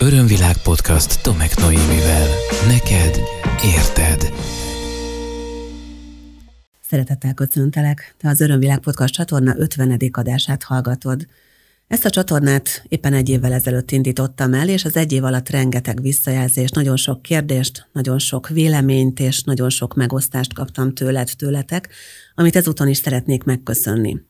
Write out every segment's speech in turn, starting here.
Örömvilág podcast Tomek Noémivel. Neked érted. Szeretettel köszöntelek, te az Örömvilág podcast csatorna 50. adását hallgatod. Ezt a csatornát éppen egy évvel ezelőtt indítottam el, és az egy év alatt rengeteg visszajelzést, nagyon sok kérdést, nagyon sok véleményt és nagyon sok megosztást kaptam tőled, tőletek, amit ezúton is szeretnék megköszönni.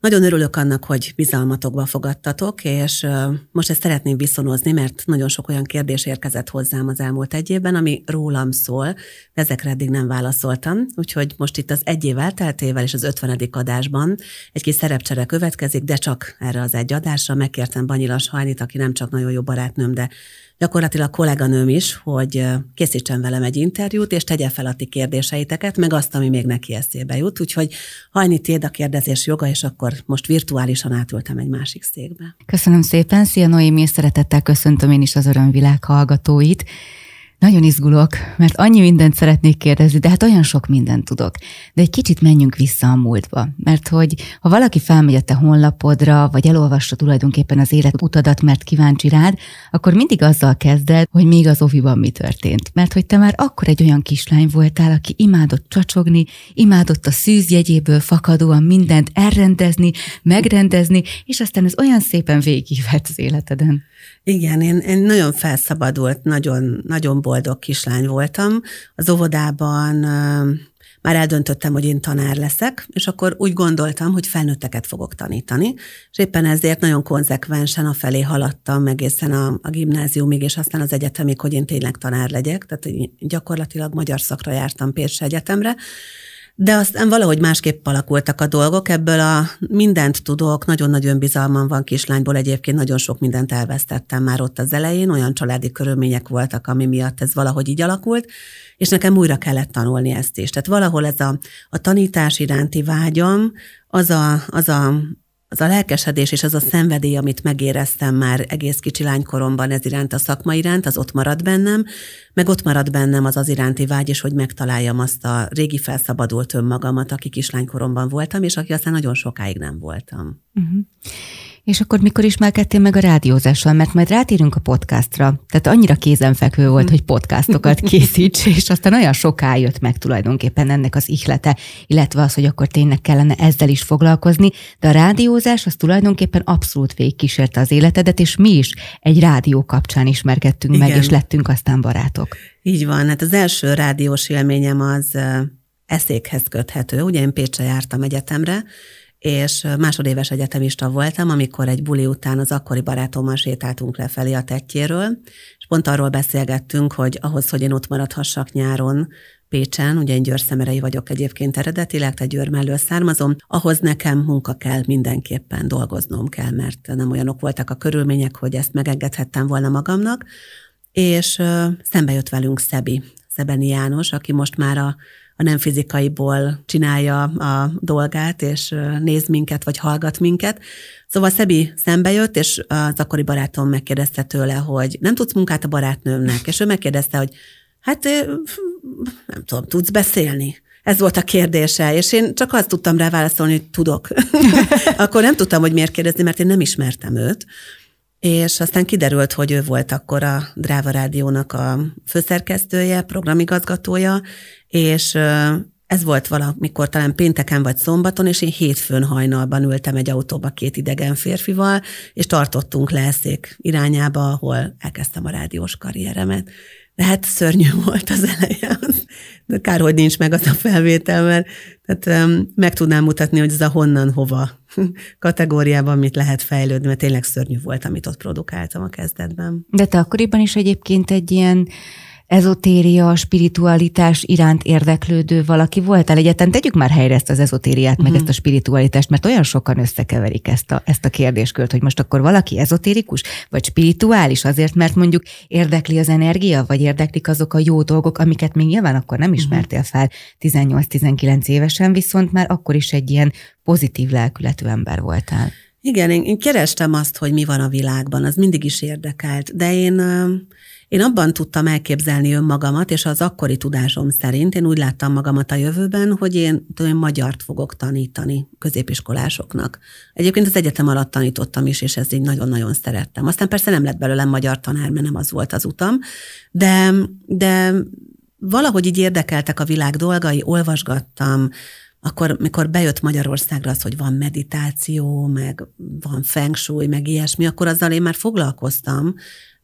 Nagyon örülök annak, hogy bizalmatokba fogadtatok, és most ezt szeretném viszonozni, mert nagyon sok olyan kérdés érkezett hozzám az elmúlt egy évben, ami rólam szól, de ezekre eddig nem válaszoltam, úgyhogy most itt az egy év elteltével és az ötvenedik adásban egy kis szerepcsere következik, de csak erre az egy adásra. Megkértem Banyilas Hajnit, aki nem csak nagyon jó barátnőm, de gyakorlatilag kolléganőm is, hogy készítsen velem egy interjút, és tegye fel a ti kérdéseiteket, meg azt, ami még neki eszébe jut. Úgyhogy hajni tiéd a kérdezés joga, és akkor most virtuálisan átültem egy másik székbe. Köszönöm szépen, szia Noémi, szeretettel köszöntöm én is az Örömvilág hallgatóit. Nagyon izgulok, mert annyi mindent szeretnék kérdezni, de hát olyan sok mindent tudok. De egy kicsit menjünk vissza a múltba, mert hogy ha valaki felmegy a te honlapodra, vagy elolvasta tulajdonképpen az élet utadat, mert kíváncsi rád, akkor mindig azzal kezded, hogy még az oviban mi történt. Mert hogy te már akkor egy olyan kislány voltál, aki imádott csacsogni, imádott a szűz jegyéből fakadóan mindent elrendezni, megrendezni, és aztán ez olyan szépen végigívett az életeden. Igen, én, én nagyon felszabadult, nagyon, nagyon boldog kislány voltam. Az óvodában már eldöntöttem, hogy én tanár leszek, és akkor úgy gondoltam, hogy felnőtteket fogok tanítani, és éppen ezért nagyon konzekvensen felé haladtam egészen a, a gimnáziumig, és aztán az egyetemig, hogy én tényleg tanár legyek, tehát gyakorlatilag magyar szakra jártam Pécsi Egyetemre, de aztán valahogy másképp alakultak a dolgok, ebből a mindent tudok, nagyon-nagyon önbizalmam van kislányból, egyébként nagyon sok mindent elvesztettem már ott az elején, olyan családi körülmények voltak, ami miatt ez valahogy így alakult, és nekem újra kellett tanulni ezt is. Tehát valahol ez a, a tanítás iránti vágyam, az a, az a az a lelkesedés és az a szenvedély, amit megéreztem már egész kicsi lánykoromban ez iránt a szakma iránt, az ott marad bennem, meg ott marad bennem az az iránti vágy is, hogy megtaláljam azt a régi felszabadult önmagamat, aki kislánykoromban voltam, és aki aztán nagyon sokáig nem voltam. Uh-huh. És akkor mikor ismerkedtél meg a rádiózással? Mert majd rátérünk a podcastra. Tehát annyira kézenfekvő volt, hogy podcastokat készíts, és aztán olyan soká jött meg tulajdonképpen ennek az ihlete, illetve az, hogy akkor tényleg kellene ezzel is foglalkozni. De a rádiózás az tulajdonképpen abszolút végigkísérte az életedet, és mi is egy rádió kapcsán ismerkedtünk Igen. meg, és lettünk aztán barátok. Így van. Hát az első rádiós élményem az eszékhez köthető. Ugye én Pécsre jártam egyetemre, és másodéves egyetemista voltam, amikor egy buli után az akkori barátommal sétáltunk lefelé a tetjéről, és pont arról beszélgettünk, hogy ahhoz, hogy én ott maradhassak nyáron, Pécsen, ugye én győrszemerei vagyok egyébként eredetileg, tehát Győr mellől származom, ahhoz nekem munka kell, mindenképpen dolgoznom kell, mert nem olyanok voltak a körülmények, hogy ezt megengedhettem volna magamnak, és szembe jött velünk Szebi, Szebeni János, aki most már a a nem fizikaiból csinálja a dolgát, és néz minket, vagy hallgat minket. Szóval Szebi szembe jött, és az akkori barátom megkérdezte tőle, hogy nem tudsz munkát a barátnőmnek, és ő megkérdezte, hogy hát nem tudom, tudsz beszélni? Ez volt a kérdése, és én csak azt tudtam rá válaszolni, hogy tudok. Akkor nem tudtam, hogy miért kérdezni, mert én nem ismertem őt. És aztán kiderült, hogy ő volt akkor a Dráva Rádiónak a főszerkesztője, programigazgatója, és ez volt valamikor talán pénteken vagy szombaton, és én hétfőn hajnalban ültem egy autóba két idegen férfival, és tartottunk leszék irányába, ahol elkezdtem a rádiós karrieremet. De hát szörnyű volt az eleje. De kár, hogy nincs meg az a felvétel, mert tehát, um, meg tudnám mutatni, hogy ez a honnan hova kategóriában mit lehet fejlődni, mert tényleg szörnyű volt, amit ott produkáltam a kezdetben. De te akkoriban is egyébként egy ilyen ezotéria, spiritualitás iránt érdeklődő valaki voltál? Egyetlen tegyük már helyre ezt az ezotériát, uh-huh. meg mhm. ezt a spiritualitást, mert olyan sokan összekeverik ezt a, ezt a kérdéskört, hogy most akkor valaki ezotérikus, vagy spirituális azért, mert mondjuk érdekli az energia, vagy érdeklik azok a jó dolgok, amiket még nyilván akkor nem mhm. ismertél fel 18-19 évesen, viszont már akkor is egy ilyen pozitív lelkületű ember voltál. Igen, én, én kerestem azt, hogy mi van a világban, az mindig is érdekelt, de én, én abban tudtam elképzelni önmagamat, és az akkori tudásom szerint én úgy láttam magamat a jövőben, hogy én, én magyart fogok tanítani középiskolásoknak. Egyébként az egyetem alatt tanítottam is, és ezt így nagyon-nagyon szerettem. Aztán persze nem lett belőlem magyar tanár, mert nem az volt az utam, de, de valahogy így érdekeltek a világ dolgai, olvasgattam, akkor, mikor bejött Magyarországra az, hogy van meditáció, meg van feng shui, meg ilyesmi, akkor azzal én már foglalkoztam,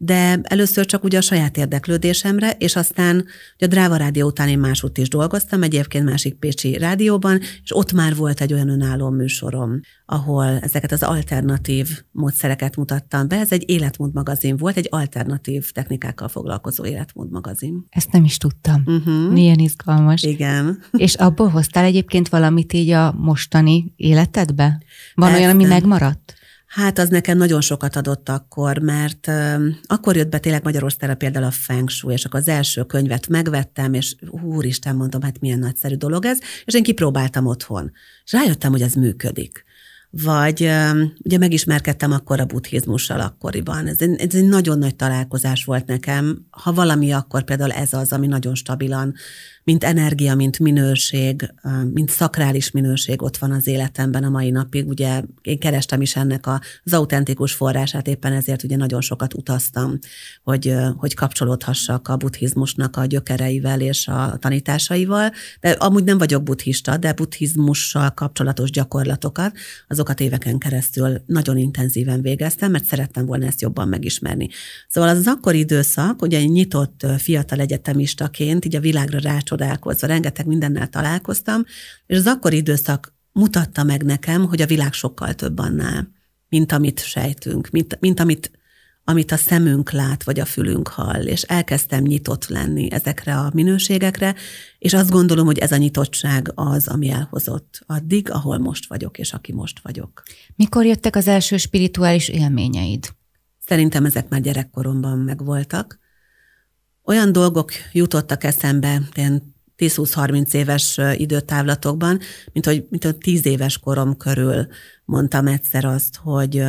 de először csak ugye a saját érdeklődésemre, és aztán a Dráva Rádió után én másút is dolgoztam, egyébként másik Pécsi rádióban, és ott már volt egy olyan önálló műsorom, ahol ezeket az alternatív módszereket mutattam be. Ez egy életmód magazin volt, egy alternatív technikákkal foglalkozó életmód magazin. Ezt nem is tudtam. Uh-huh. Milyen izgalmas. Igen. És abból hoztál egyébként valamit így a mostani életedbe? Van Ezt olyan, ami megmaradt? Hát az nekem nagyon sokat adott akkor, mert akkor jött be tényleg Magyarországra például a Feng Shui, és akkor az első könyvet megvettem, és úristen, mondom, hát milyen nagyszerű dolog ez, és én kipróbáltam otthon. És rájöttem, hogy ez működik. Vagy ugye megismerkedtem akkor a buddhizmussal akkoriban. Ez egy, ez egy nagyon nagy találkozás volt nekem. Ha valami, akkor például ez az, ami nagyon stabilan mint energia, mint minőség, mint szakrális minőség ott van az életemben a mai napig. Ugye én kerestem is ennek az autentikus forrását, éppen ezért ugye nagyon sokat utaztam, hogy, hogy kapcsolódhassak a buddhizmusnak a gyökereivel és a tanításaival. De amúgy nem vagyok buddhista, de buddhizmussal kapcsolatos gyakorlatokat, azokat éveken keresztül nagyon intenzíven végeztem, mert szerettem volna ezt jobban megismerni. Szóval az, az akkori időszak, ugye nyitott fiatal egyetemistaként, így a világra rácsod csodálkozva, rengeteg mindennel találkoztam, és az akkori időszak mutatta meg nekem, hogy a világ sokkal több annál, mint amit sejtünk, mint, mint amit, amit a szemünk lát, vagy a fülünk hall, és elkezdtem nyitott lenni ezekre a minőségekre, és azt gondolom, hogy ez a nyitottság az, ami elhozott addig, ahol most vagyok, és aki most vagyok. Mikor jöttek az első spirituális élményeid? Szerintem ezek már gyerekkoromban megvoltak olyan dolgok jutottak eszembe, ilyen 10-20-30 éves időtávlatokban, mint hogy, mint hogy 10 éves korom körül mondtam egyszer azt, hogy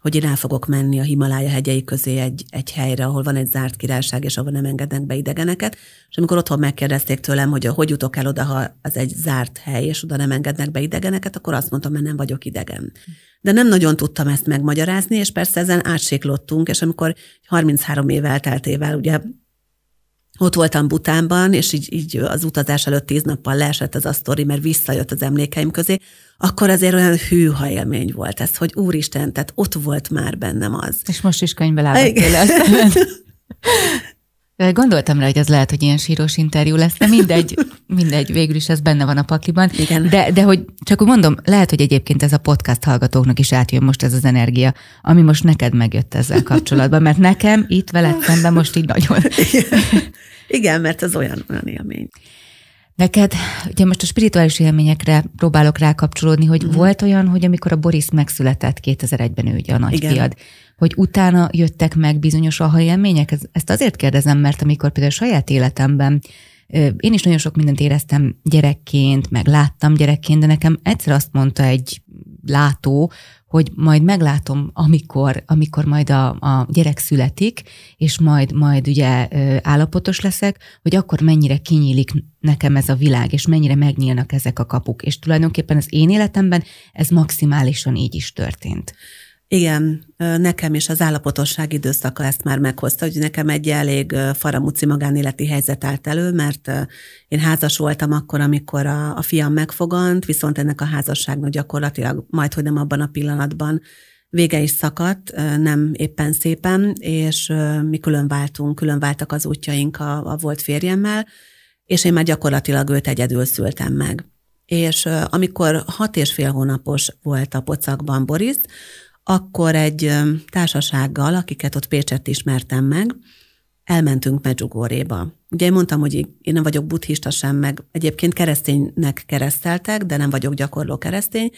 hogy én el fogok menni a Himalája hegyei közé egy, egy helyre, ahol van egy zárt királyság, és ahol nem engednek be idegeneket. És amikor otthon megkérdezték tőlem, hogy hogy jutok el oda, ha az egy zárt hely, és oda nem engednek be idegeneket, akkor azt mondtam, mert nem vagyok idegen. De nem nagyon tudtam ezt megmagyarázni, és persze ezen átsiklottunk, és amikor 33 év elteltével ugye ott voltam Butánban, és így, így az utazás előtt tíz nappal leesett ez a sztori, mert visszajött az emlékeim közé, akkor azért olyan hűha élmény volt ez, hogy úristen, tehát ott volt már bennem az. És most is könyvbe lábad tőle Gondoltam rá, hogy ez lehet, hogy ilyen síros interjú lesz, de mindegy, mindegy, végül is ez benne van a pakliban. Igen. De, de hogy csak úgy mondom, lehet, hogy egyébként ez a podcast hallgatóknak is átjön most ez az energia, ami most neked megjött ezzel kapcsolatban, mert nekem itt veled szemben most így nagyon. Igen, Igen mert ez olyan, olyan élmény. Neked, ugye most a spirituális élményekre próbálok rákapcsolódni, hogy mm. volt olyan, hogy amikor a Boris megszületett 2001-ben ő ugye a nagyfiad, hogy utána jöttek meg bizonyos aha élmények? Ezt azért kérdezem, mert amikor például saját életemben én is nagyon sok mindent éreztem gyerekként, meg láttam gyerekként, de nekem egyszer azt mondta egy látó, hogy majd meglátom, amikor, amikor majd a, a gyerek születik, és majd, majd ugye állapotos leszek, hogy akkor mennyire kinyílik nekem ez a világ, és mennyire megnyílnak ezek a kapuk. És tulajdonképpen az én életemben ez maximálisan így is történt. Igen, nekem is az állapotosság időszaka ezt már meghozta, hogy nekem egy elég faramúci magánéleti helyzet állt elő, mert én házas voltam akkor, amikor a, a fiam megfogant, viszont ennek a házasságnak gyakorlatilag majd, hogy nem abban a pillanatban vége is szakadt, nem éppen szépen, és mi külön váltunk, külön váltak az útjaink a, a volt férjemmel, és én már gyakorlatilag őt egyedül szültem meg. És amikor hat és fél hónapos volt a pocakban Boris, akkor egy társasággal, akiket ott Pécsett ismertem meg, elmentünk Medjugorjéba. Ugye én mondtam, hogy én nem vagyok buddhista sem, meg egyébként kereszténynek kereszteltek, de nem vagyok gyakorló keresztény,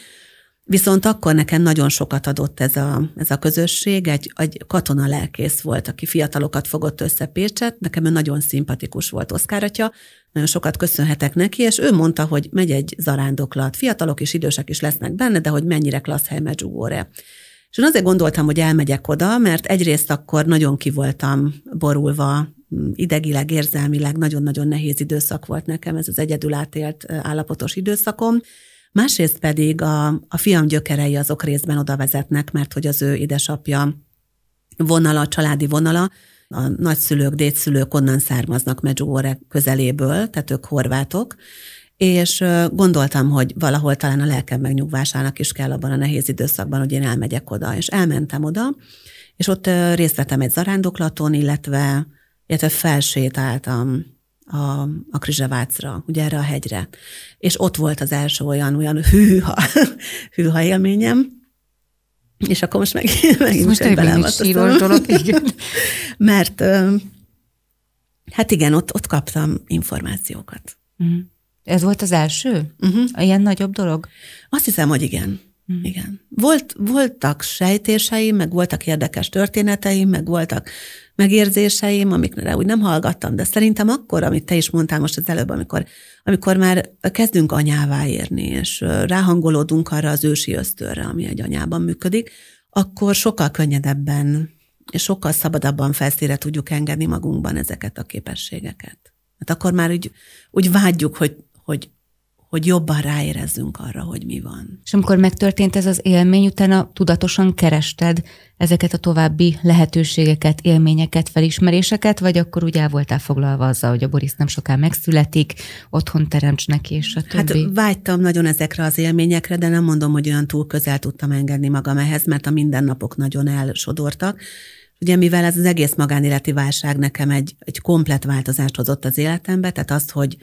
Viszont akkor nekem nagyon sokat adott ez a, ez a közösség, egy, egy katona lelkész volt, aki fiatalokat fogott össze Pécset, nekem ő nagyon szimpatikus volt Oszkár atya, nagyon sokat köszönhetek neki, és ő mondta, hogy megy egy zarándoklat, fiatalok és idősek is lesznek benne, de hogy mennyire klassz hely Medjugorje. És én azért gondoltam, hogy elmegyek oda, mert egyrészt akkor nagyon ki voltam borulva, idegileg, érzelmileg nagyon-nagyon nehéz időszak volt nekem, ez az egyedül átélt állapotos időszakom, Másrészt pedig a, a fiam gyökerei azok részben oda vezetnek, mert hogy az ő édesapja vonala, családi vonala, a nagyszülők, dédszülők onnan származnak Medjugorje közeléből, tehát ők horvátok, és gondoltam, hogy valahol talán a lelkem megnyugvásának is kell abban a nehéz időszakban, hogy én elmegyek oda, és elmentem oda, és ott részt vettem egy zarándoklaton, illetve, illetve felsétáltam a, a Krizsevácra, ugye erre a hegyre. És ott volt az első olyan, olyan hűha, hűha élményem, és akkor most meg, megint most egy síros dolog, igen. Mert hát igen, ott, ott kaptam információkat. Uh-huh. Ez volt az első? Uh-huh. Ilyen nagyobb dolog? Azt hiszem, hogy igen. Uh-huh. Igen. Volt, voltak sejtéseim, meg voltak érdekes történeteim, meg voltak megérzéseim, amikre úgy nem hallgattam, de szerintem akkor, amit te is mondtál most az előbb, amikor, amikor már kezdünk anyává érni, és ráhangolódunk arra az ősi ösztörre, ami egy anyában működik, akkor sokkal könnyedebben és sokkal szabadabban felszíre tudjuk engedni magunkban ezeket a képességeket. Hát akkor már úgy, úgy vágyjuk, hogy, hogy hogy jobban ráérezzünk arra, hogy mi van. És amikor megtörtént ez az élmény, utána tudatosan kerested ezeket a további lehetőségeket, élményeket, felismeréseket, vagy akkor úgy el voltál foglalva azzal, hogy a Boris nem soká megszületik, otthon teremts neki, és a hát többi? Hát vágytam nagyon ezekre az élményekre, de nem mondom, hogy olyan túl közel tudtam engedni magam ehhez, mert a mindennapok nagyon elsodortak. Ugye mivel ez az egész magánéleti válság nekem egy, egy komplet változást hozott az életembe, tehát azt, hogy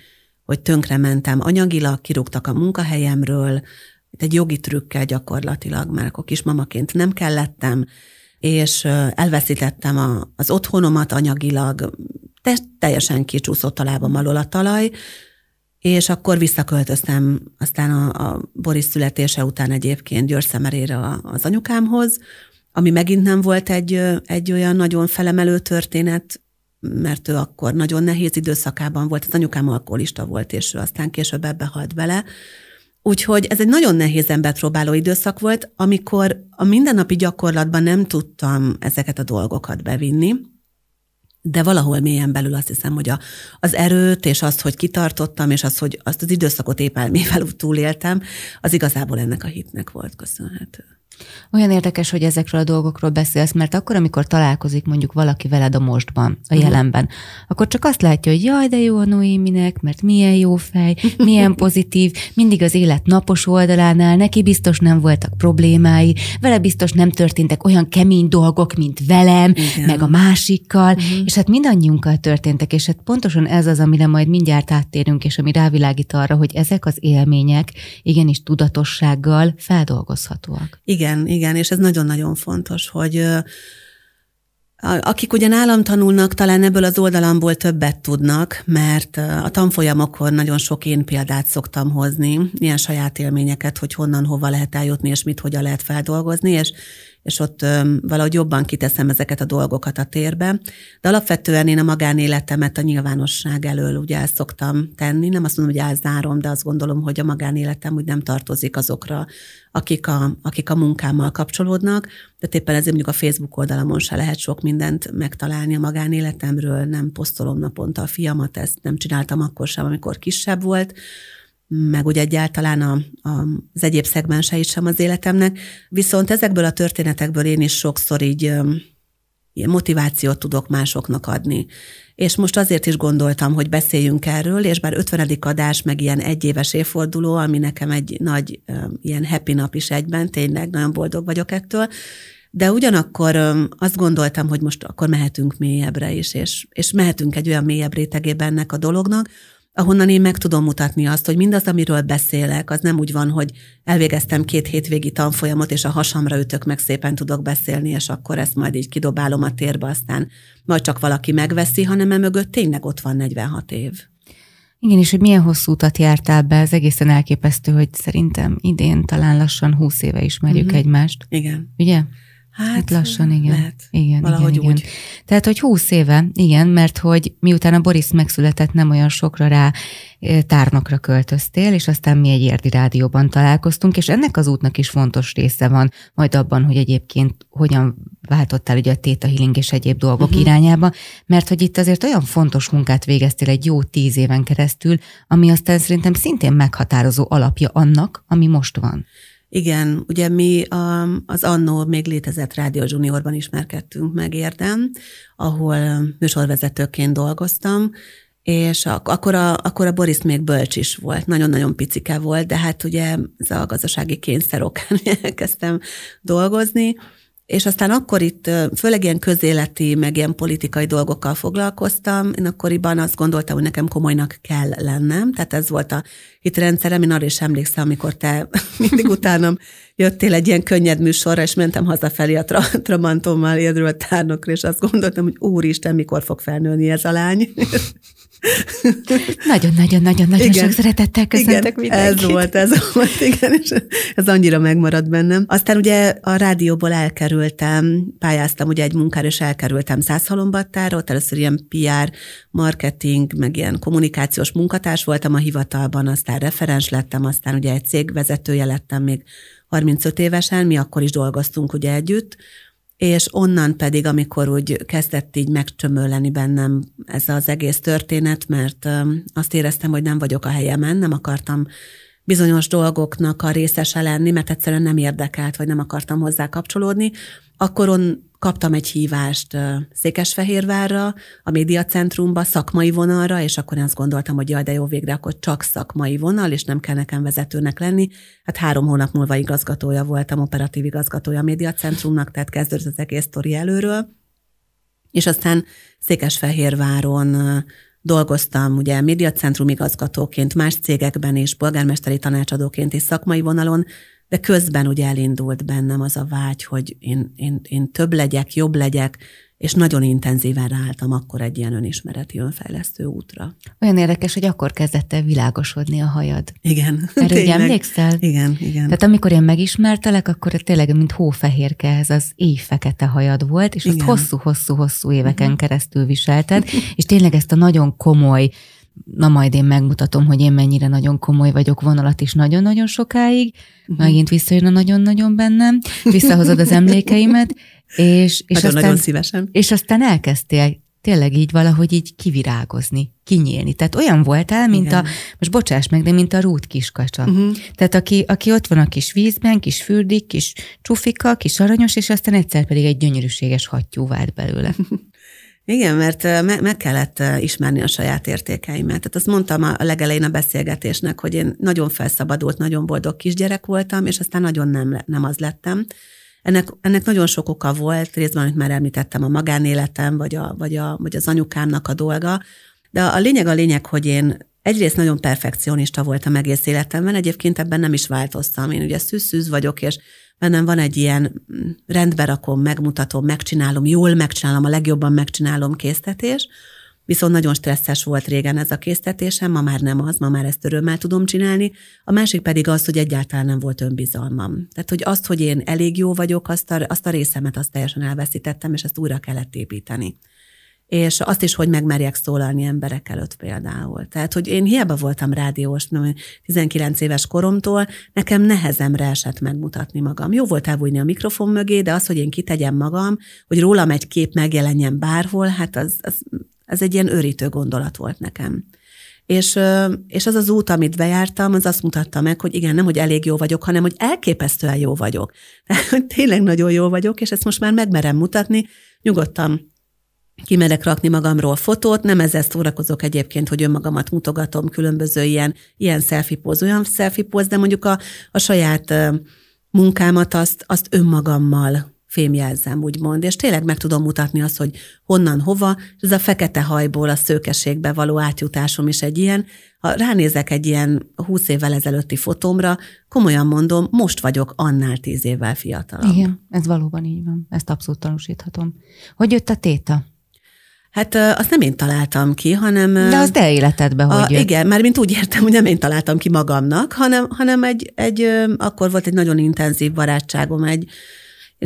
hogy tönkrementem anyagilag, kirúgtak a munkahelyemről, egy jogi trükkel gyakorlatilag, mert akkor kismamaként nem kellettem, és elveszítettem a, az otthonomat anyagilag, de teljesen kicsúszott a lábam alól a talaj, és akkor visszaköltöztem aztán a, a Boris születése után egyébként Győr az anyukámhoz, ami megint nem volt egy, egy olyan nagyon felemelő történet, mert ő akkor nagyon nehéz időszakában volt, az anyukám alkoholista volt, és ő aztán később ebbe halt bele. Úgyhogy ez egy nagyon nehéz embert próbáló időszak volt, amikor a mindennapi gyakorlatban nem tudtam ezeket a dolgokat bevinni, de valahol mélyen belül azt hiszem, hogy a, az erőt és azt, hogy kitartottam, és azt, hogy azt az időszakot épp elmével túléltem, az igazából ennek a hitnek volt köszönhető. Olyan érdekes, hogy ezekről a dolgokról beszélsz, mert akkor, amikor találkozik mondjuk valaki veled a mostban, a mhm. jelenben, akkor csak azt látja, hogy jaj, de jó a Noéminek, mert milyen jó fej, milyen pozitív, mindig az élet napos oldalánál, neki biztos nem voltak problémái, vele biztos nem történtek olyan kemény dolgok, mint velem, Igen. meg a másikkal, uh-huh. és hát mindannyiunkkal történtek, és hát pontosan ez az, amire majd mindjárt áttérünk, és ami rávilágít arra, hogy ezek az élmények igenis tudatossággal feldolgozhatóak. Igen, igen, igen, és ez nagyon-nagyon fontos, hogy akik ugye nálam tanulnak, talán ebből az oldalamból többet tudnak, mert a tanfolyamokon nagyon sok én példát szoktam hozni, ilyen saját élményeket, hogy honnan, hova lehet eljutni, és mit, hogyan lehet feldolgozni, és és ott valahogy jobban kiteszem ezeket a dolgokat a térbe. De alapvetően én a magánéletemet a nyilvánosság elől ugye el szoktam tenni. Nem azt mondom, hogy elzárom, de azt gondolom, hogy a magánéletem úgy nem tartozik azokra, akik a, akik a munkámmal kapcsolódnak. De éppen ezért mondjuk a Facebook oldalamon se lehet sok mindent megtalálni a magánéletemről, nem posztolom naponta a fiamat, ezt nem csináltam akkor sem, amikor kisebb volt meg ugye egyáltalán a, a, az egyéb szegmensei sem az életemnek. Viszont ezekből a történetekből én is sokszor így motivációt tudok másoknak adni. És most azért is gondoltam, hogy beszéljünk erről, és bár 50. adás, meg ilyen egyéves évforduló, ami nekem egy nagy ilyen happy nap is egyben, tényleg nagyon boldog vagyok ettől, de ugyanakkor azt gondoltam, hogy most akkor mehetünk mélyebbre is, és, és mehetünk egy olyan mélyebb rétegébe ennek a dolognak, ahonnan én meg tudom mutatni azt, hogy mindaz, amiről beszélek, az nem úgy van, hogy elvégeztem két hétvégi tanfolyamot, és a hasamra ütök, meg szépen tudok beszélni, és akkor ezt majd így kidobálom a térbe, aztán majd csak valaki megveszi, hanem emögött tényleg ott van 46 év. Igen, és hogy milyen hosszú utat jártál be, ez egészen elképesztő, hogy szerintem idén talán lassan húsz éve ismerjük uh-huh. egymást. Igen. Ugye? Hát, hát lassan, igen. Lehet. Igen, Valahogy igen, úgy. Igen. Tehát, hogy húsz éve, igen, mert hogy miután a Boris megszületett, nem olyan sokra rá tárnokra költöztél, és aztán mi egy érdi rádióban találkoztunk, és ennek az útnak is fontos része van majd abban, hogy egyébként hogyan váltottál ugye a Theta Healing és egyéb dolgok uh-huh. irányába, mert hogy itt azért olyan fontos munkát végeztél egy jó tíz éven keresztül, ami aztán szerintem szintén meghatározó alapja annak, ami most van. Igen, ugye mi a, az annó még létezett Rádió Juniorban ismerkedtünk meg érdem, ahol műsorvezetőként dolgoztam, és ak- akkor a, akkor a Boris még bölcs is volt, nagyon-nagyon picike volt, de hát ugye ez a gazdasági kényszer okán elkezdtem dolgozni, és aztán akkor itt főleg ilyen közéleti, meg ilyen politikai dolgokkal foglalkoztam. Én akkoriban azt gondoltam, hogy nekem komolynak kell lennem, tehát ez volt a hitrendszerem. Én arra is emlékszem, amikor te mindig utánam jöttél egy ilyen könnyed műsorra, és mentem hazafelé a tra- Trabantommal érről a tárnokra, és azt gondoltam, hogy úristen, mikor fog felnőni ez a lány. Nagyon-nagyon-nagyon-nagyon sok szeretettel köszöntök igen, mindenkit. ez volt, ez volt, igen, és ez annyira megmaradt bennem. Aztán ugye a rádióból elkerültem, pályáztam ugye egy munkára, és elkerültem Szászhalombattára, ott először ilyen PR, marketing, meg ilyen kommunikációs munkatárs voltam a hivatalban, aztán referens lettem, aztán ugye egy cég vezetője lettem még 35 évesen, mi akkor is dolgoztunk ugye együtt, és onnan pedig, amikor úgy kezdett így megcsömölleni bennem ez az egész történet, mert azt éreztem, hogy nem vagyok a helyemen, nem akartam bizonyos dolgoknak a részese lenni, mert egyszerűen nem érdekelt, vagy nem akartam hozzá kapcsolódni, akkor on kaptam egy hívást Székesfehérvárra, a médiacentrumba, szakmai vonalra, és akkor én azt gondoltam, hogy jaj, de jó, végre akkor csak szakmai vonal, és nem kell nekem vezetőnek lenni. Hát három hónap múlva igazgatója voltam, operatív igazgatója a médiacentrumnak, tehát kezdődött az egész sztori előről. És aztán Székesfehérváron dolgoztam ugye médiacentrum igazgatóként, más cégekben is, polgármesteri tanácsadóként és szakmai vonalon, de közben ugye elindult bennem az a vágy, hogy én, én, én több legyek, jobb legyek, és nagyon intenzíven ráálltam akkor egy ilyen önismereti önfejlesztő útra. Olyan érdekes, hogy akkor kezdett el világosodni a hajad. Igen. Erre tényleg. emlékszel? Igen, igen. Tehát amikor én megismertelek, akkor tényleg, mint hófehérke, ez az éjfekete hajad volt, és azt Igen. hosszú-hosszú-hosszú éveken keresztül viselted, és tényleg ezt a nagyon komoly, na majd én megmutatom, hogy én mennyire nagyon komoly vagyok vonalat is nagyon-nagyon sokáig, megint visszajön a nagyon-nagyon bennem, visszahozod az emlékeimet, és, és, Nagyon-nagyon aztán, szívesen. és aztán elkezdtél tényleg így valahogy így kivirágozni, kinyílni. Tehát olyan voltál, mint Igen. a, most bocsáss meg, de mint a rút kiskacsa. Uh-huh. Tehát aki, aki ott van a kis vízben, kis fürdik, kis csufika, kis aranyos, és aztán egyszer pedig egy gyönyörűséges hattyú vált belőle. Igen, mert meg kellett ismerni a saját értékeimet. Tehát azt mondtam a legelején a beszélgetésnek, hogy én nagyon felszabadult, nagyon boldog kisgyerek voltam, és aztán nagyon nem, nem az lettem. Ennek, ennek nagyon sok oka volt, részben, amit már említettem, a magánéletem, vagy, a, vagy, a, vagy az anyukámnak a dolga. De a lényeg a lényeg, hogy én egyrészt nagyon perfekcionista voltam egész életemben, egyébként ebben nem is változtam. Én ugye szűz vagyok, és bennem van egy ilyen mm, rendbe rakom, megmutatom, megcsinálom, jól megcsinálom, a legjobban megcsinálom késztetés, viszont nagyon stresszes volt régen ez a késztetésem, ma már nem az, ma már ezt örömmel tudom csinálni. A másik pedig az, hogy egyáltalán nem volt önbizalmam. Tehát, hogy azt, hogy én elég jó vagyok, azt a, azt a részemet azt teljesen elveszítettem, és ezt újra kellett építeni. És azt is, hogy megmerjek szólalni emberek előtt például. Tehát, hogy én hiába voltam rádiós, nem, 19 éves koromtól, nekem nehezemre esett megmutatni magam. Jó volt elbújni a mikrofon mögé, de az, hogy én kitegyem magam, hogy rólam egy kép megjelenjen bárhol, hát az, az, az egy ilyen őrítő gondolat volt nekem. És, és az az út, amit bejártam, az azt mutatta meg, hogy igen, nem, hogy elég jó vagyok, hanem, hogy elképesztően jó vagyok. Tehát, hogy tényleg nagyon jó vagyok, és ezt most már megmerem mutatni, nyugodtan kimerek rakni magamról fotót, nem ezzel szórakozok egyébként, hogy önmagamat mutogatom, különböző ilyen, ilyen selfie póz, olyan selfie póz, de mondjuk a, a saját munkámat azt, azt önmagammal fémjelzem, úgymond, és tényleg meg tudom mutatni azt, hogy honnan, hova, és ez a fekete hajból a szőkeségbe való átjutásom is egy ilyen. Ha ránézek egy ilyen 20 évvel ezelőtti fotómra, komolyan mondom, most vagyok annál 10 évvel fiatalabb. Igen, ez valóban így van. Ezt abszolút tanúsíthatom. Hogy jött a téta? Hát azt nem én találtam ki, hanem... De az te életedbe, a, hogy jött. Igen, már mint úgy értem, hogy nem én találtam ki magamnak, hanem, hanem egy, egy, akkor volt egy nagyon intenzív barátságom egy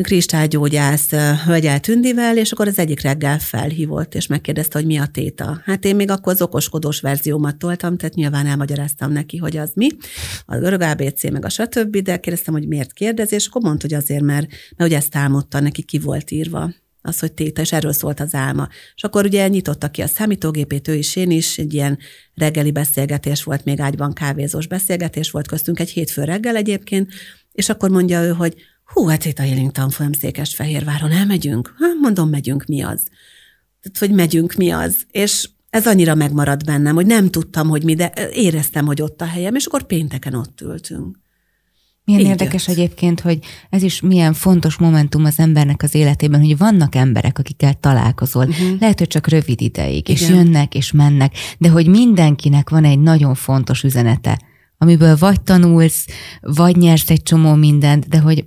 kristálygyógyász hölgyel Tündivel, és akkor az egyik reggel felhívott, és megkérdezte, hogy mi a téta. Hát én még akkor az okoskodós verziómat toltam, tehát nyilván elmagyaráztam neki, hogy az mi, a görög ABC, meg a stb., de kérdeztem, hogy miért kérdez, és akkor mondta, hogy azért, mert, mert ugye ezt álmodta, neki ki volt írva az, hogy téta, és erről szólt az álma. És akkor ugye nyitotta ki a számítógépét, ő is, én is, egy ilyen reggeli beszélgetés volt, még ágyban kávézós beszélgetés volt köztünk, egy hétfő reggel egyébként, és akkor mondja ő, hogy hú, hát itt a Healing tanfolyam Székesfehérváron elmegyünk? Hát mondom, megyünk, mi az? Tehát, hogy megyünk, mi az? És ez annyira megmaradt bennem, hogy nem tudtam, hogy mi, de éreztem, hogy ott a helyem, és akkor pénteken ott ültünk. Milyen Így érdekes jött. egyébként, hogy ez is milyen fontos momentum az embernek az életében, hogy vannak emberek, akikkel találkozol. Uh-huh. Lehet, hogy csak rövid ideig, Igen. és jönnek, és mennek, de hogy mindenkinek van egy nagyon fontos üzenete, amiből vagy tanulsz, vagy nyersz egy csomó mindent, de hogy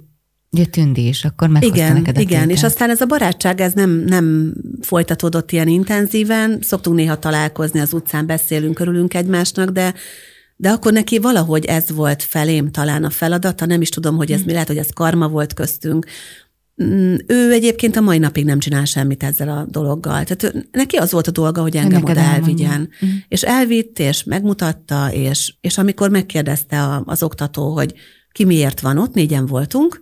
Ugye tündi, és akkor meghozta igen, neked a Igen, tételt. és aztán ez a barátság, ez nem, nem folytatódott ilyen intenzíven, szoktunk néha találkozni az utcán, beszélünk, körülünk egymásnak, de de akkor neki valahogy ez volt felém talán a feladata, nem is tudom, hogy ez mi lehet, hogy ez karma volt köztünk. Mm, ő egyébként a mai napig nem csinál semmit ezzel a dologgal. Tehát neki az volt a dolga, hogy engem oda elvigyen. Mm. És elvitt, és megmutatta, és, és amikor megkérdezte az oktató, hogy ki miért van ott, négyen voltunk,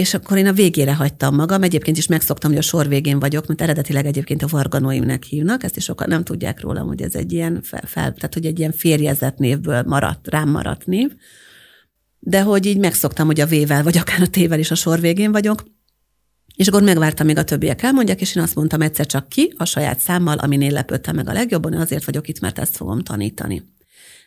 és akkor én a végére hagytam magam, egyébként is megszoktam, hogy a sor végén vagyok, mert eredetileg egyébként a varganóimnek hívnak, ezt is sokan nem tudják rólam, hogy ez egy ilyen fel, fel tehát hogy egy ilyen férjezett névből maradt, rám maradt név, de hogy így megszoktam, hogy a V-vel, vagy akár a T-vel is a sor végén vagyok, és akkor megvártam, még a többiek elmondják, és én azt mondtam egyszer csak ki, a saját számmal, aminél lepődtem meg a legjobban, azért vagyok itt, mert ezt fogom tanítani.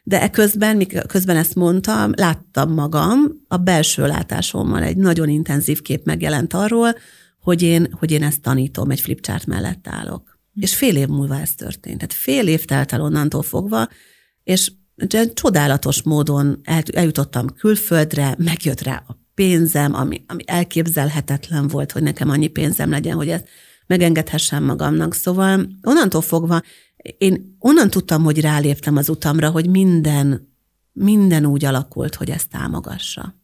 De eközben, miközben ezt mondtam, láttam magam, a belső látásommal egy nagyon intenzív kép megjelent arról, hogy én, hogy én ezt tanítom, egy flipchart mellett állok. És fél év múlva ez történt. Tehát fél év telt el onnantól fogva, és csodálatos módon eljutottam külföldre, megjött rá a pénzem, ami, ami elképzelhetetlen volt, hogy nekem annyi pénzem legyen, hogy ezt megengedhessem magamnak. Szóval onnantól fogva én onnan tudtam, hogy ráléptem az utamra, hogy minden, minden úgy alakult, hogy ezt támogassa.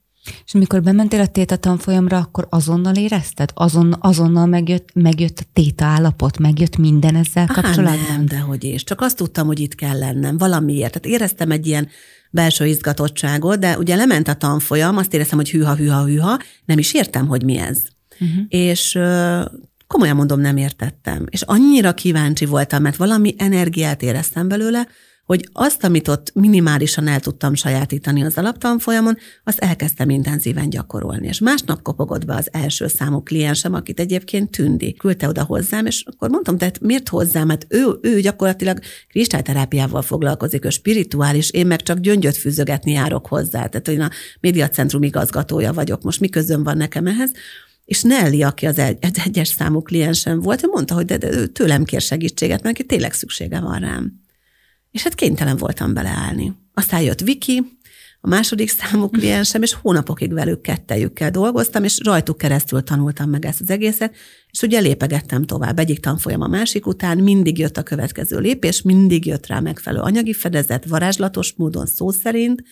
És amikor bementél a téta tanfolyamra, akkor azonnal érezted? Azon, azonnal megjött, megjött a téta állapot, megjött minden ezzel kapcsolatban? nem, de hogy is. Csak azt tudtam, hogy itt kell lennem valamiért. Tehát éreztem egy ilyen belső izgatottságot, de ugye lement a tanfolyam, azt éreztem, hogy hűha, hűha, hűha, nem is értem, hogy mi ez. Uh-huh. És komolyan mondom, nem értettem. És annyira kíváncsi voltam, mert valami energiát éreztem belőle, hogy azt, amit ott minimálisan el tudtam sajátítani az alaptanfolyamon, azt elkezdtem intenzíven gyakorolni. És másnap kopogott be az első számú kliensem, akit egyébként tündi. Küldte oda hozzám, és akkor mondtam, tehát miért hozzám? Mert ő, ő gyakorlatilag kristályterápiával foglalkozik, ő spirituális, én meg csak gyöngyöt fűzögetni járok hozzá. Tehát én a médiacentrum igazgatója vagyok. Most mi közön van nekem ehhez? És Nelly, aki az egy, egy egyes számú kliensem volt, ő mondta, hogy de, de ő tőlem kér segítséget, mert tényleg szüksége van rám. És hát kénytelen voltam beleállni. Aztán jött Viki, a második számú kliensem, és hónapokig velük kettejükkel dolgoztam, és rajtuk keresztül tanultam meg ezt az egészet, és ugye lépegettem tovább egyik tanfolyam a másik után, mindig jött a következő lépés, mindig jött rá megfelelő anyagi fedezet, varázslatos módon szó szerint,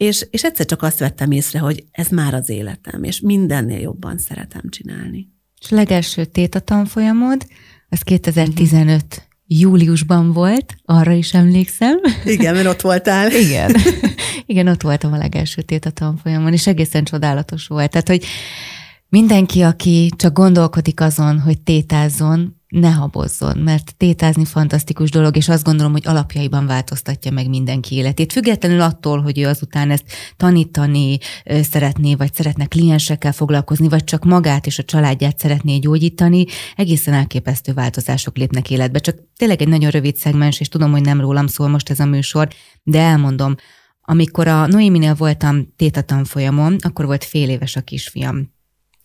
és, és egyszer csak azt vettem észre, hogy ez már az életem, és mindennél jobban szeretem csinálni. És legelső téta tanfolyamod, az 2015 júliusban volt, arra is emlékszem. Igen, mert ott voltál. Igen. Igen, ott voltam a legelső téta tanfolyamon, és egészen csodálatos volt. Tehát, hogy mindenki, aki csak gondolkodik azon, hogy tétázzon, ne habozzon, mert tétázni fantasztikus dolog, és azt gondolom, hogy alapjaiban változtatja meg mindenki életét. Függetlenül attól, hogy ő azután ezt tanítani szeretné, vagy szeretne kliensekkel foglalkozni, vagy csak magát és a családját szeretné gyógyítani, egészen elképesztő változások lépnek életbe. Csak tényleg egy nagyon rövid szegmens, és tudom, hogy nem rólam szól most ez a műsor, de elmondom, amikor a Noéminél voltam tétatanfolyamon, akkor volt fél éves a kisfiam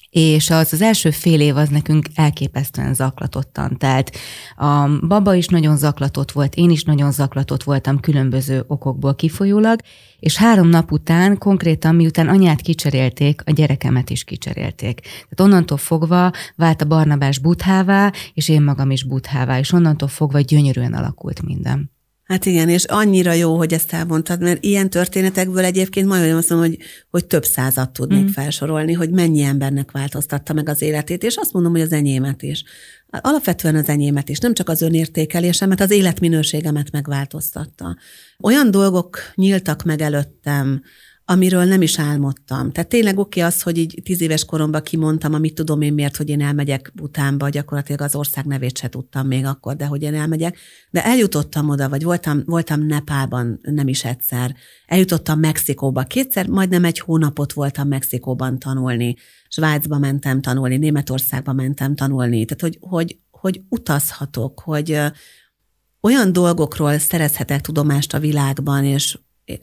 és az az első fél év az nekünk elképesztően zaklatottan telt. A baba is nagyon zaklatott volt, én is nagyon zaklatott voltam különböző okokból kifolyólag, és három nap után, konkrétan miután anyát kicserélték, a gyerekemet is kicserélték. Tehát onnantól fogva vált a Barnabás buthává, és én magam is buthává, és onnantól fogva gyönyörűen alakult minden. Hát igen, és annyira jó, hogy ezt elmondtad, mert ilyen történetekből egyébként majd azt mondom, hogy, hogy több százat tudnék mm. felsorolni, hogy mennyi embernek változtatta meg az életét, és azt mondom, hogy az enyémet is. Alapvetően az enyémet is, nem csak az önértékelésemet, az életminőségemet megváltoztatta. Olyan dolgok nyíltak meg előttem, amiről nem is álmodtam. Tehát tényleg oké az, hogy így tíz éves koromban kimondtam, amit tudom én miért, hogy én elmegyek utánba, gyakorlatilag az ország nevét se tudtam még akkor, de hogy én elmegyek. De eljutottam oda, vagy voltam, voltam Nepálban nem is egyszer, eljutottam Mexikóba kétszer, majdnem egy hónapot voltam Mexikóban tanulni, Svájcba mentem tanulni, Németországba mentem tanulni, tehát hogy, hogy, hogy utazhatok, hogy olyan dolgokról szerezhetek tudomást a világban, és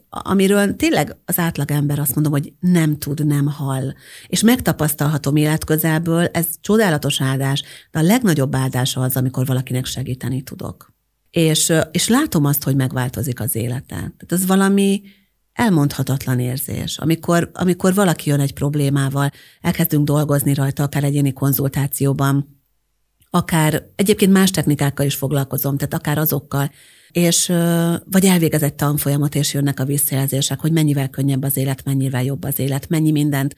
amiről tényleg az átlagember azt mondom, hogy nem tud, nem hall. És megtapasztalhatom életközelből, ez csodálatos áldás, de a legnagyobb áldása az, amikor valakinek segíteni tudok. És, és látom azt, hogy megváltozik az élete. Tehát ez valami elmondhatatlan érzés. Amikor, amikor valaki jön egy problémával, elkezdünk dolgozni rajta, akár egyéni konzultációban, akár egyébként más technikákkal is foglalkozom, tehát akár azokkal, és vagy elvégezett tanfolyamot, és jönnek a visszajelzések, hogy mennyivel könnyebb az élet, mennyivel jobb az élet, mennyi mindent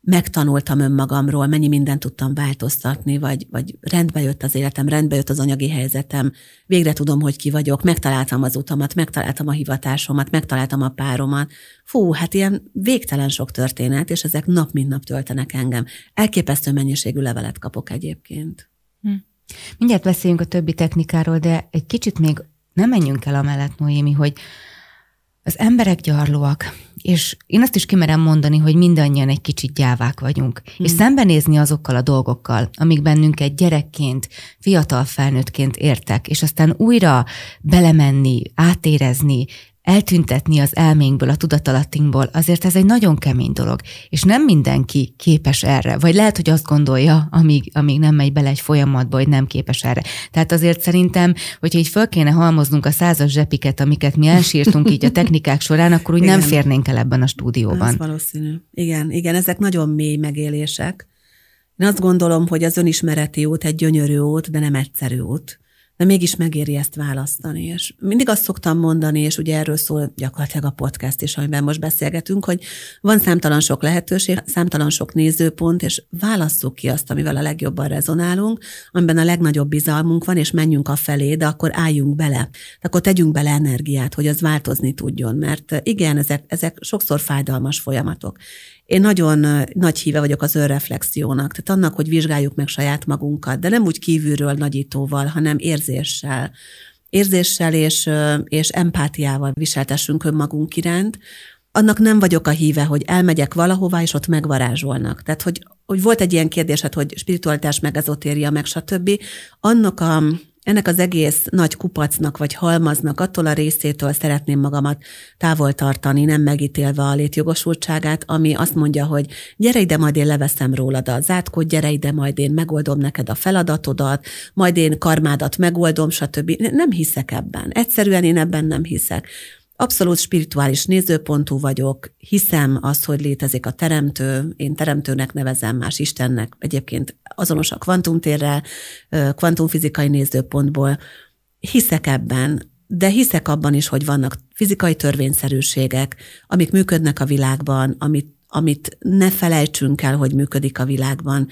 megtanultam önmagamról, mennyi mindent tudtam változtatni, vagy, vagy rendbe jött az életem, rendbe jött az anyagi helyzetem, végre tudom, hogy ki vagyok, megtaláltam az utamat, megtaláltam a hivatásomat, megtaláltam a páromat. Fú, hát ilyen végtelen sok történet, és ezek nap mint nap töltenek engem. Elképesztő mennyiségű levelet kapok egyébként. Hm. Mindjárt beszéljünk a többi technikáról, de egy kicsit még nem menjünk el amellett, Noémi, hogy az emberek gyarlóak, és én azt is kimerem mondani, hogy mindannyian egy kicsit gyávák vagyunk, hmm. és szembenézni azokkal a dolgokkal, amik bennünket gyerekként, fiatal felnőttként értek, és aztán újra belemenni, átérezni, eltüntetni az elménkből, a tudatalattinkból, azért ez egy nagyon kemény dolog, és nem mindenki képes erre, vagy lehet, hogy azt gondolja, amíg, amíg nem megy bele egy folyamatba, hogy nem képes erre. Tehát azért szerintem, hogyha így föl kéne halmoznunk a százas zsepiket, amiket mi elsírtunk így a technikák során, akkor úgy igen. nem férnénk el ebben a stúdióban. Ez valószínű. Igen, igen, ezek nagyon mély megélések. Én azt gondolom, hogy az önismereti út egy gyönyörű út, de nem egyszerű út de mégis megéri ezt választani. És mindig azt szoktam mondani, és ugye erről szól gyakorlatilag a podcast is, amiben most beszélgetünk, hogy van számtalan sok lehetőség, számtalan sok nézőpont, és válasszuk ki azt, amivel a legjobban rezonálunk, amiben a legnagyobb bizalmunk van, és menjünk a felé, de akkor álljunk bele. Akkor tegyünk bele energiát, hogy az változni tudjon, mert igen, ezek, ezek sokszor fájdalmas folyamatok. Én nagyon nagy híve vagyok az önreflexiónak, tehát annak, hogy vizsgáljuk meg saját magunkat, de nem úgy kívülről nagyítóval, hanem érzéssel. Érzéssel és, és empátiával viseltessünk önmagunk iránt. Annak nem vagyok a híve, hogy elmegyek valahová, és ott megvarázsolnak. Tehát, hogy, hogy volt egy ilyen kérdésed, hogy spiritualitás, meg ezotéria, meg stb. Annak a ennek az egész nagy kupacnak vagy halmaznak attól a részétől szeretném magamat távol tartani, nem megítélve a létjogosultságát, ami azt mondja, hogy gyere ide, majd én leveszem rólad a zátkot, gyere ide, majd én megoldom neked a feladatodat, majd én karmádat megoldom, stb. Nem hiszek ebben. Egyszerűen én ebben nem hiszek. Abszolút spirituális nézőpontú vagyok, hiszem azt, hogy létezik a teremtő, én teremtőnek nevezem, más Istennek, egyébként azonos a kvantumtérrel, kvantumfizikai nézőpontból. Hiszek ebben, de hiszek abban is, hogy vannak fizikai törvényszerűségek, amik működnek a világban, amit, amit ne felejtsünk el, hogy működik a világban,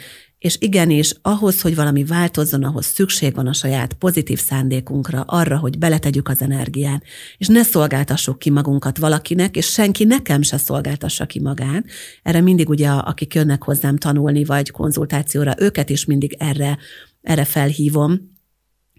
és igenis, ahhoz, hogy valami változzon, ahhoz szükség van a saját pozitív szándékunkra, arra, hogy beletegyük az energiát, és ne szolgáltassuk ki magunkat valakinek, és senki nekem se szolgáltassa ki magát. Erre mindig ugye, akik jönnek hozzám tanulni, vagy konzultációra, őket is mindig erre, erre felhívom,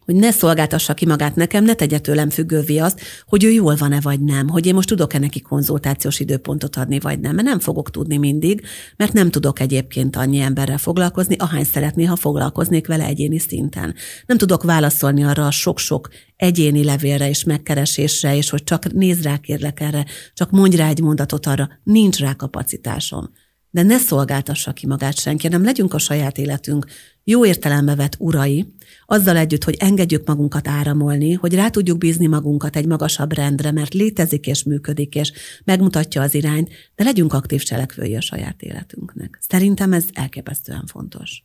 hogy ne szolgáltassa ki magát nekem, ne tegye tőlem függővé azt, hogy ő jól van-e vagy nem, hogy én most tudok-e neki konzultációs időpontot adni vagy nem, mert nem fogok tudni mindig, mert nem tudok egyébként annyi emberrel foglalkozni, ahány szeretné, ha foglalkoznék vele egyéni szinten. Nem tudok válaszolni arra a sok-sok egyéni levélre és megkeresésre, és hogy csak nézd rá, kérlek erre, csak mondj rá egy mondatot arra, nincs rá kapacitásom. De ne szolgáltassa ki magát senki, nem legyünk a saját életünk jó értelembe vett urai, azzal együtt, hogy engedjük magunkat áramolni, hogy rá tudjuk bízni magunkat egy magasabb rendre, mert létezik és működik, és megmutatja az irányt, de legyünk aktív cselekvői a saját életünknek. Szerintem ez elképesztően fontos.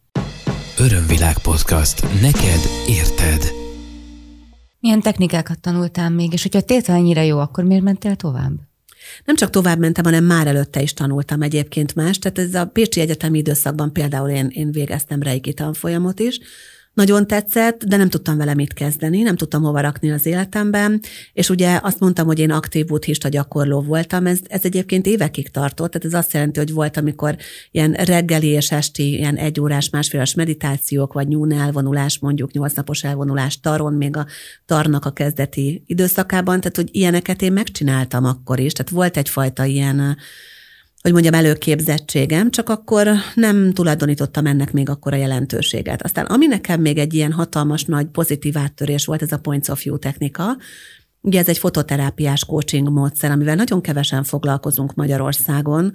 Örömvilág podcast. Neked érted. Milyen technikákat tanultál még, és hogyha tétel ennyire jó, akkor miért mentél tovább? Nem csak tovább mentem, hanem már előtte is tanultam egyébként más. Tehát ez a Pécsi Egyetemi időszakban például én, én végeztem reiki tanfolyamot is, nagyon tetszett, de nem tudtam vele mit kezdeni, nem tudtam hova rakni az életemben, és ugye azt mondtam, hogy én aktív buddhista gyakorló voltam, ez, ez egyébként évekig tartott, tehát ez azt jelenti, hogy volt, amikor ilyen reggeli és esti, ilyen egy órás, másféles meditációk, vagy nyún elvonulás, mondjuk nyolc napos elvonulás taron, még a tarnak a kezdeti időszakában, tehát hogy ilyeneket én megcsináltam akkor is, tehát volt egyfajta ilyen hogy mondjam, előképzettségem, csak akkor nem tulajdonítottam ennek még akkor a jelentőséget. Aztán ami nekem még egy ilyen hatalmas nagy pozitív áttörés volt, ez a Points of View technika, Ugye ez egy fototerápiás coaching módszer, amivel nagyon kevesen foglalkozunk Magyarországon.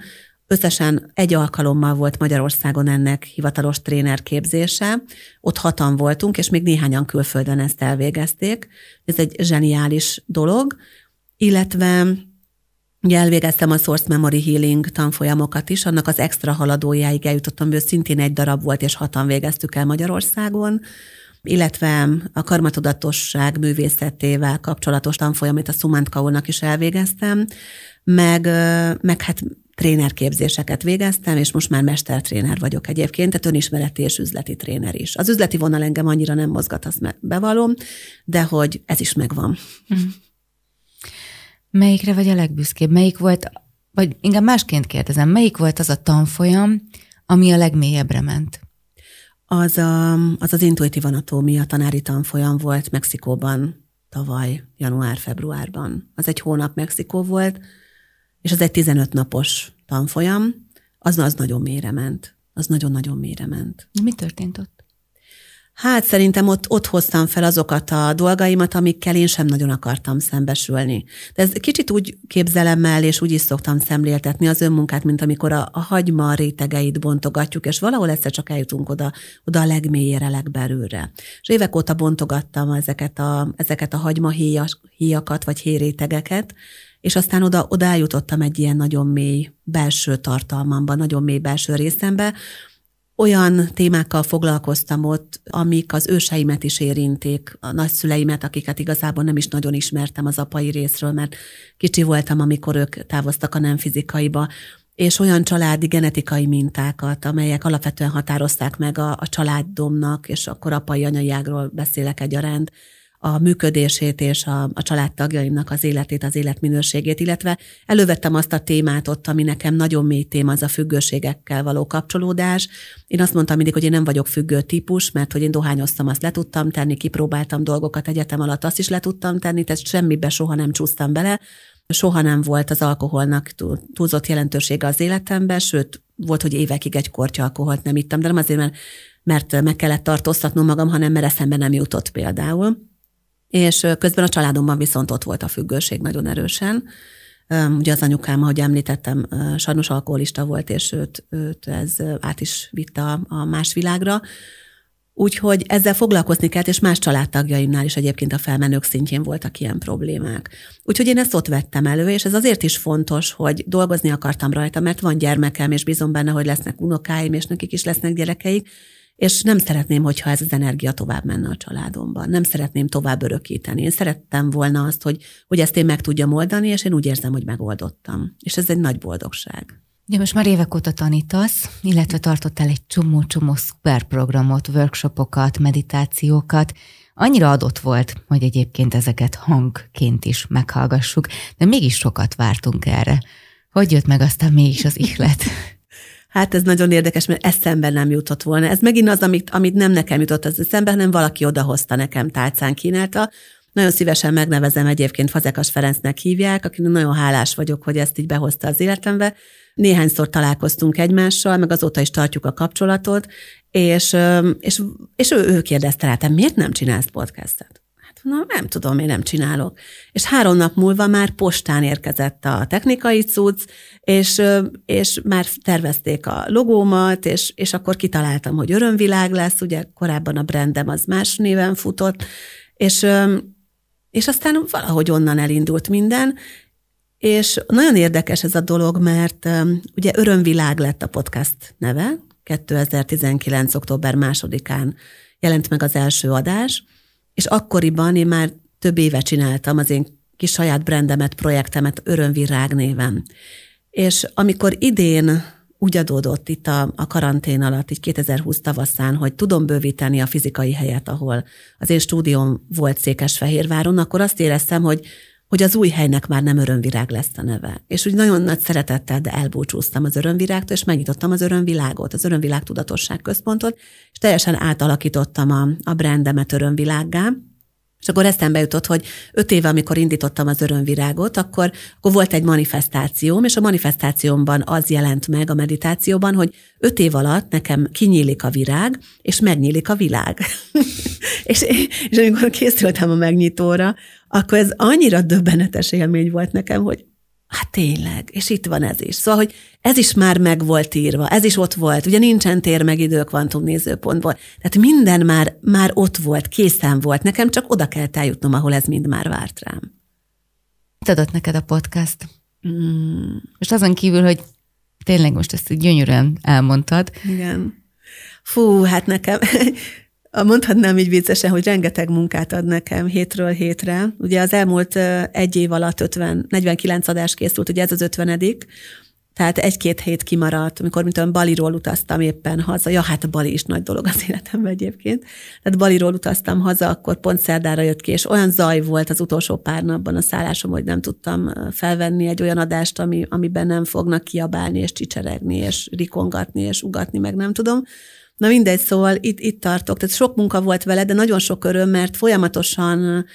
Összesen egy alkalommal volt Magyarországon ennek hivatalos tréner képzése. Ott hatan voltunk, és még néhányan külföldön ezt elvégezték. Ez egy zseniális dolog, illetve Ugye elvégeztem a Source Memory Healing tanfolyamokat is, annak az extra haladójáig eljutottam, hogy szintén egy darab volt, és hatan végeztük el Magyarországon illetve a karmatudatosság művészetével kapcsolatos tanfolyamot a Sumant Kaulnak is elvégeztem, meg, meg hát trénerképzéseket végeztem, és most már mestertréner vagyok egyébként, tehát önismereti és üzleti tréner is. Az üzleti vonal engem annyira nem mozgat, azt bevallom, de hogy ez is megvan. Mm. Melyikre vagy a legbüszkébb? Melyik volt, vagy inkább másként kérdezem, melyik volt az a tanfolyam, ami a legmélyebbre ment? Az a, az, az intuitív anatómia tanári tanfolyam volt Mexikóban tavaly, január-februárban. Az egy hónap Mexikó volt, és az egy 15 napos tanfolyam, az, az nagyon mélyre ment. Az nagyon-nagyon mélyre ment. Mi történt ott? Hát szerintem ott, ott hoztam fel azokat a dolgaimat, amikkel én sem nagyon akartam szembesülni. De ez kicsit úgy képzelem el, és úgy is szoktam szemléltetni az önmunkát, mint amikor a, a hagyma rétegeit bontogatjuk, és valahol egyszer csak eljutunk oda, oda a legmélyére, legbelülre. És évek óta bontogattam ezeket a, ezeket a hagyma híjakat, vagy hérétegeket, és aztán oda, oda eljutottam egy ilyen nagyon mély belső tartalmamba, nagyon mély belső részembe, olyan témákkal foglalkoztam ott, amik az őseimet is érinték, a nagyszüleimet, akiket igazából nem is nagyon ismertem az apai részről, mert kicsi voltam, amikor ők távoztak a nem fizikaiba, és olyan családi genetikai mintákat, amelyek alapvetően határozták meg a, a családdomnak, és akkor apai anyai ágról beszélek egyaránt, a működését és a, a családtagjaimnak az életét, az életminőségét, illetve elővettem azt a témát ott, ami nekem nagyon mély téma, az a függőségekkel való kapcsolódás. Én azt mondtam mindig, hogy én nem vagyok függő típus, mert hogy én dohányoztam, azt le tudtam tenni, kipróbáltam dolgokat egyetem alatt, azt is le tudtam tenni, tehát semmibe soha nem csúsztam bele. Soha nem volt az alkoholnak túlzott jelentősége az életemben, sőt, volt, hogy évekig egy kortya alkoholt nem ittam, de nem azért, mert, mert meg kellett tartóztatnom magam, hanem mert eszembe nem jutott például és közben a családomban viszont ott volt a függőség nagyon erősen. Ugye az anyukám, ahogy említettem, sajnos alkoholista volt, és őt, őt ez át is vitte a, más világra. Úgyhogy ezzel foglalkozni kellett, és más családtagjaimnál is egyébként a felmenők szintjén voltak ilyen problémák. Úgyhogy én ezt ott vettem elő, és ez azért is fontos, hogy dolgozni akartam rajta, mert van gyermekem, és bízom benne, hogy lesznek unokáim, és nekik is lesznek gyerekeik, és nem szeretném, hogyha ez az energia tovább menne a családomban. Nem szeretném tovább örökíteni. Én szerettem volna azt, hogy, hogy ezt én meg tudjam oldani, és én úgy érzem, hogy megoldottam. És ez egy nagy boldogság. Ugye most már évek óta tanítasz, illetve tartottál egy csomó-csomó szuper programot, workshopokat, meditációkat. Annyira adott volt, hogy egyébként ezeket hangként is meghallgassuk, de mégis sokat vártunk erre. Hogy jött meg aztán mégis az ihlet? Hát ez nagyon érdekes, mert eszembe nem jutott volna. Ez megint az, amit, amit nem nekem jutott az eszembe, hanem valaki odahozta nekem tálcán kínálta. Nagyon szívesen megnevezem egyébként Fazekas Ferencnek hívják, akinek nagyon hálás vagyok, hogy ezt így behozta az életembe. Néhányszor találkoztunk egymással, meg azóta is tartjuk a kapcsolatot, és, és, és ő, ő kérdezte rá, te miért nem csinálsz podcastet? Hát na, nem tudom, én nem csinálok. És három nap múlva már postán érkezett a technikai cucc, és, és már tervezték a logómat, és, és akkor kitaláltam, hogy örömvilág lesz, ugye korábban a brandem az más néven futott, és, és aztán valahogy onnan elindult minden, és nagyon érdekes ez a dolog, mert ugye Örömvilág lett a podcast neve, 2019. október másodikán jelent meg az első adás, és akkoriban én már több éve csináltam az én kis saját brandemet, projektemet Örömvirág néven. És amikor idén úgy adódott itt a, a karantén alatt, így 2020 tavaszán, hogy tudom bővíteni a fizikai helyet, ahol az én stúdióm volt Székesfehérváron, akkor azt éreztem, hogy hogy az új helynek már nem örömvirág lesz a neve. És úgy nagyon nagy szeretettel, de elbúcsúztam az örömvirágtól, és megnyitottam az örömvilágot, az örömvilág tudatosság központot, és teljesen átalakítottam a, a brandemet örömvilággá, és akkor eszembe jutott, hogy öt éve, amikor indítottam az örömvirágot, akkor, akkor volt egy manifestációm, és a manifestációmban az jelent meg a meditációban, hogy öt év alatt nekem kinyílik a virág, és megnyílik a világ. és, és amikor készültem a megnyitóra, akkor ez annyira döbbenetes élmény volt nekem, hogy Hát tényleg, és itt van ez is. Szóval, hogy ez is már meg volt írva, ez is ott volt, ugye nincsen tér meg idő kvantum nézőpontból. Tehát minden már, már ott volt, készen volt, nekem csak oda kell eljutnom, ahol ez mind már várt rám. Mit adott neked a podcast? Mm. Most azon kívül, hogy tényleg most ezt gyönyörűen elmondtad. Igen. Fú, hát nekem Mondhatnám így viccesen, hogy rengeteg munkát ad nekem hétről hétre. Ugye az elmúlt egy év alatt 50, 49 adás készült, ugye ez az 50 tehát egy-két hét kimaradt, amikor mint olyan Baliról utaztam éppen haza. Ja, hát a Bali is nagy dolog az életemben egyébként. Tehát Baliról utaztam haza, akkor pont szerdára jött ki, és olyan zaj volt az utolsó pár napban a szállásom, hogy nem tudtam felvenni egy olyan adást, ami, amiben nem fognak kiabálni, és csicseregni, és rikongatni, és ugatni, meg nem tudom. Na mindegy, szóval itt, itt tartok. Tehát sok munka volt vele, de nagyon sok öröm, mert folyamatosan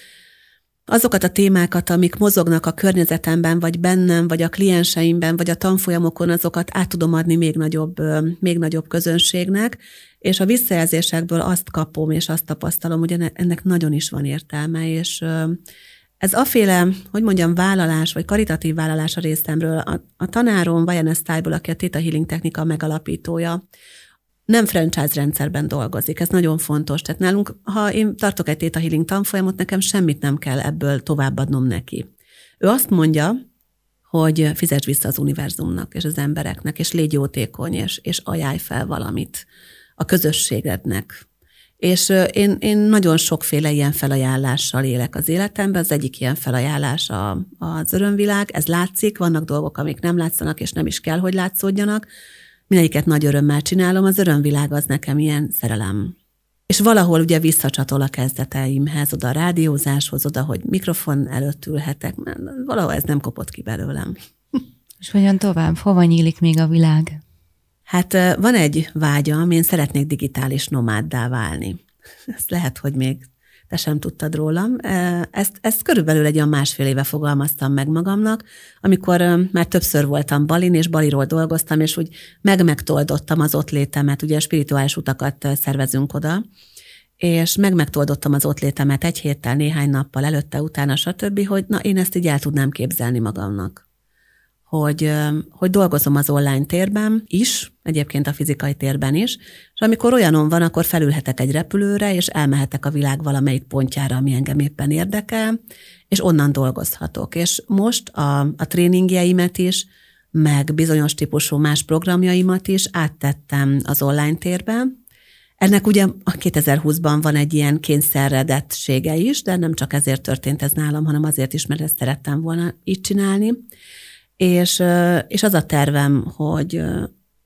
azokat a témákat, amik mozognak a környezetemben, vagy bennem, vagy a klienseimben, vagy a tanfolyamokon, azokat át tudom adni még nagyobb, még nagyobb közönségnek, és a visszajelzésekből azt kapom, és azt tapasztalom, hogy ennek nagyon is van értelme, és ez aféle, hogy mondjam, vállalás, vagy karitatív vállalás a részemről. A, a tanárom, Vajan Style-ból, aki a Theta Healing technika megalapítója, nem franchise rendszerben dolgozik. Ez nagyon fontos. Tehát nálunk, ha én tartok egy Theta Healing tanfolyamot, nekem semmit nem kell ebből továbbadnom neki. Ő azt mondja, hogy fizes vissza az univerzumnak és az embereknek, és légy jótékony, és, és ajánlj fel valamit a közösségednek. És én, én nagyon sokféle ilyen felajánlással élek az életemben. Az egyik ilyen felajánlás a, az örömvilág, ez látszik, vannak dolgok, amik nem látszanak, és nem is kell, hogy látszódjanak, mindegyiket nagy örömmel csinálom, az örömvilág az nekem ilyen szerelem. És valahol ugye visszacsatol a kezdeteimhez, oda a rádiózáshoz, oda, hogy mikrofon előtt ülhetek, mert valahol ez nem kopott ki belőlem. És hogyan tovább? Hova nyílik még a világ? Hát van egy vágyam, én szeretnék digitális nomáddá válni. Ez lehet, hogy még te sem tudtad rólam. Ezt, ezt körülbelül egy olyan másfél éve fogalmaztam meg magamnak, amikor már többször voltam Balin, és Baliról dolgoztam, és úgy meg-megtoldottam az ott létemet, ugye spirituális utakat szervezünk oda, és meg-megtoldottam az ott létemet egy héttel, néhány nappal előtte, utána, stb., hogy na, én ezt így el tudnám képzelni magamnak hogy, hogy dolgozom az online térben is, egyébként a fizikai térben is, és amikor olyanon van, akkor felülhetek egy repülőre, és elmehetek a világ valamelyik pontjára, ami engem éppen érdekel, és onnan dolgozhatok. És most a, a tréningjeimet is, meg bizonyos típusú más programjaimat is áttettem az online térbe. Ennek ugye a 2020-ban van egy ilyen kényszerredettsége is, de nem csak ezért történt ez nálam, hanem azért is, mert ezt szerettem volna így csinálni. És, és az a tervem, hogy,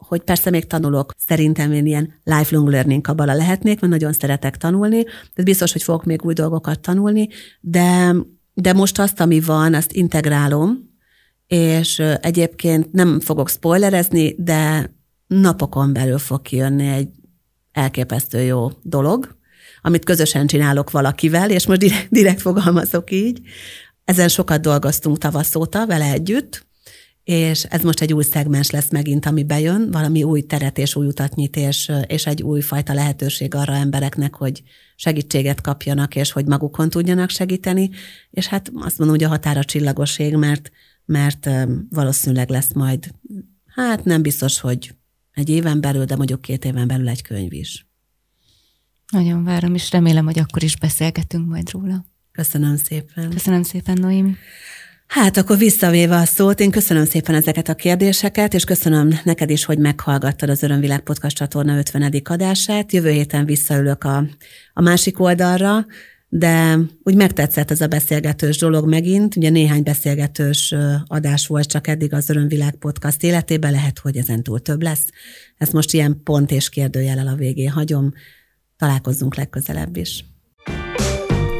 hogy persze még tanulok, szerintem én ilyen lifelong learning kabala lehetnék, mert nagyon szeretek tanulni, de biztos, hogy fogok még új dolgokat tanulni, de, de most azt, ami van, azt integrálom, és egyébként nem fogok spoilerezni, de napokon belül fog kijönni egy elképesztő jó dolog, amit közösen csinálok valakivel, és most direkt, direkt fogalmazok így. Ezen sokat dolgoztunk tavasz óta vele együtt, és ez most egy új szegmens lesz megint, ami bejön, valami új teret és új utat nyit, és, és egy új fajta lehetőség arra embereknek, hogy segítséget kapjanak, és hogy magukon tudjanak segíteni, és hát azt mondom, hogy a határa csillagoség, mert, mert valószínűleg lesz majd, hát nem biztos, hogy egy éven belül, de mondjuk két éven belül egy könyv is. Nagyon várom, és remélem, hogy akkor is beszélgetünk majd róla. Köszönöm szépen. Köszönöm szépen, Noémi. Hát akkor visszavéve a szót, én köszönöm szépen ezeket a kérdéseket, és köszönöm neked is, hogy meghallgattad az Örömvilág Podcast csatorna 50. adását. Jövő héten visszaülök a, a másik oldalra, de úgy megtetszett ez a beszélgetős dolog megint. Ugye néhány beszélgetős adás volt csak eddig az Örömvilág Podcast életében, lehet, hogy ezen túl több lesz. Ezt most ilyen pont és kérdőjelel a végén hagyom. Találkozzunk legközelebb is.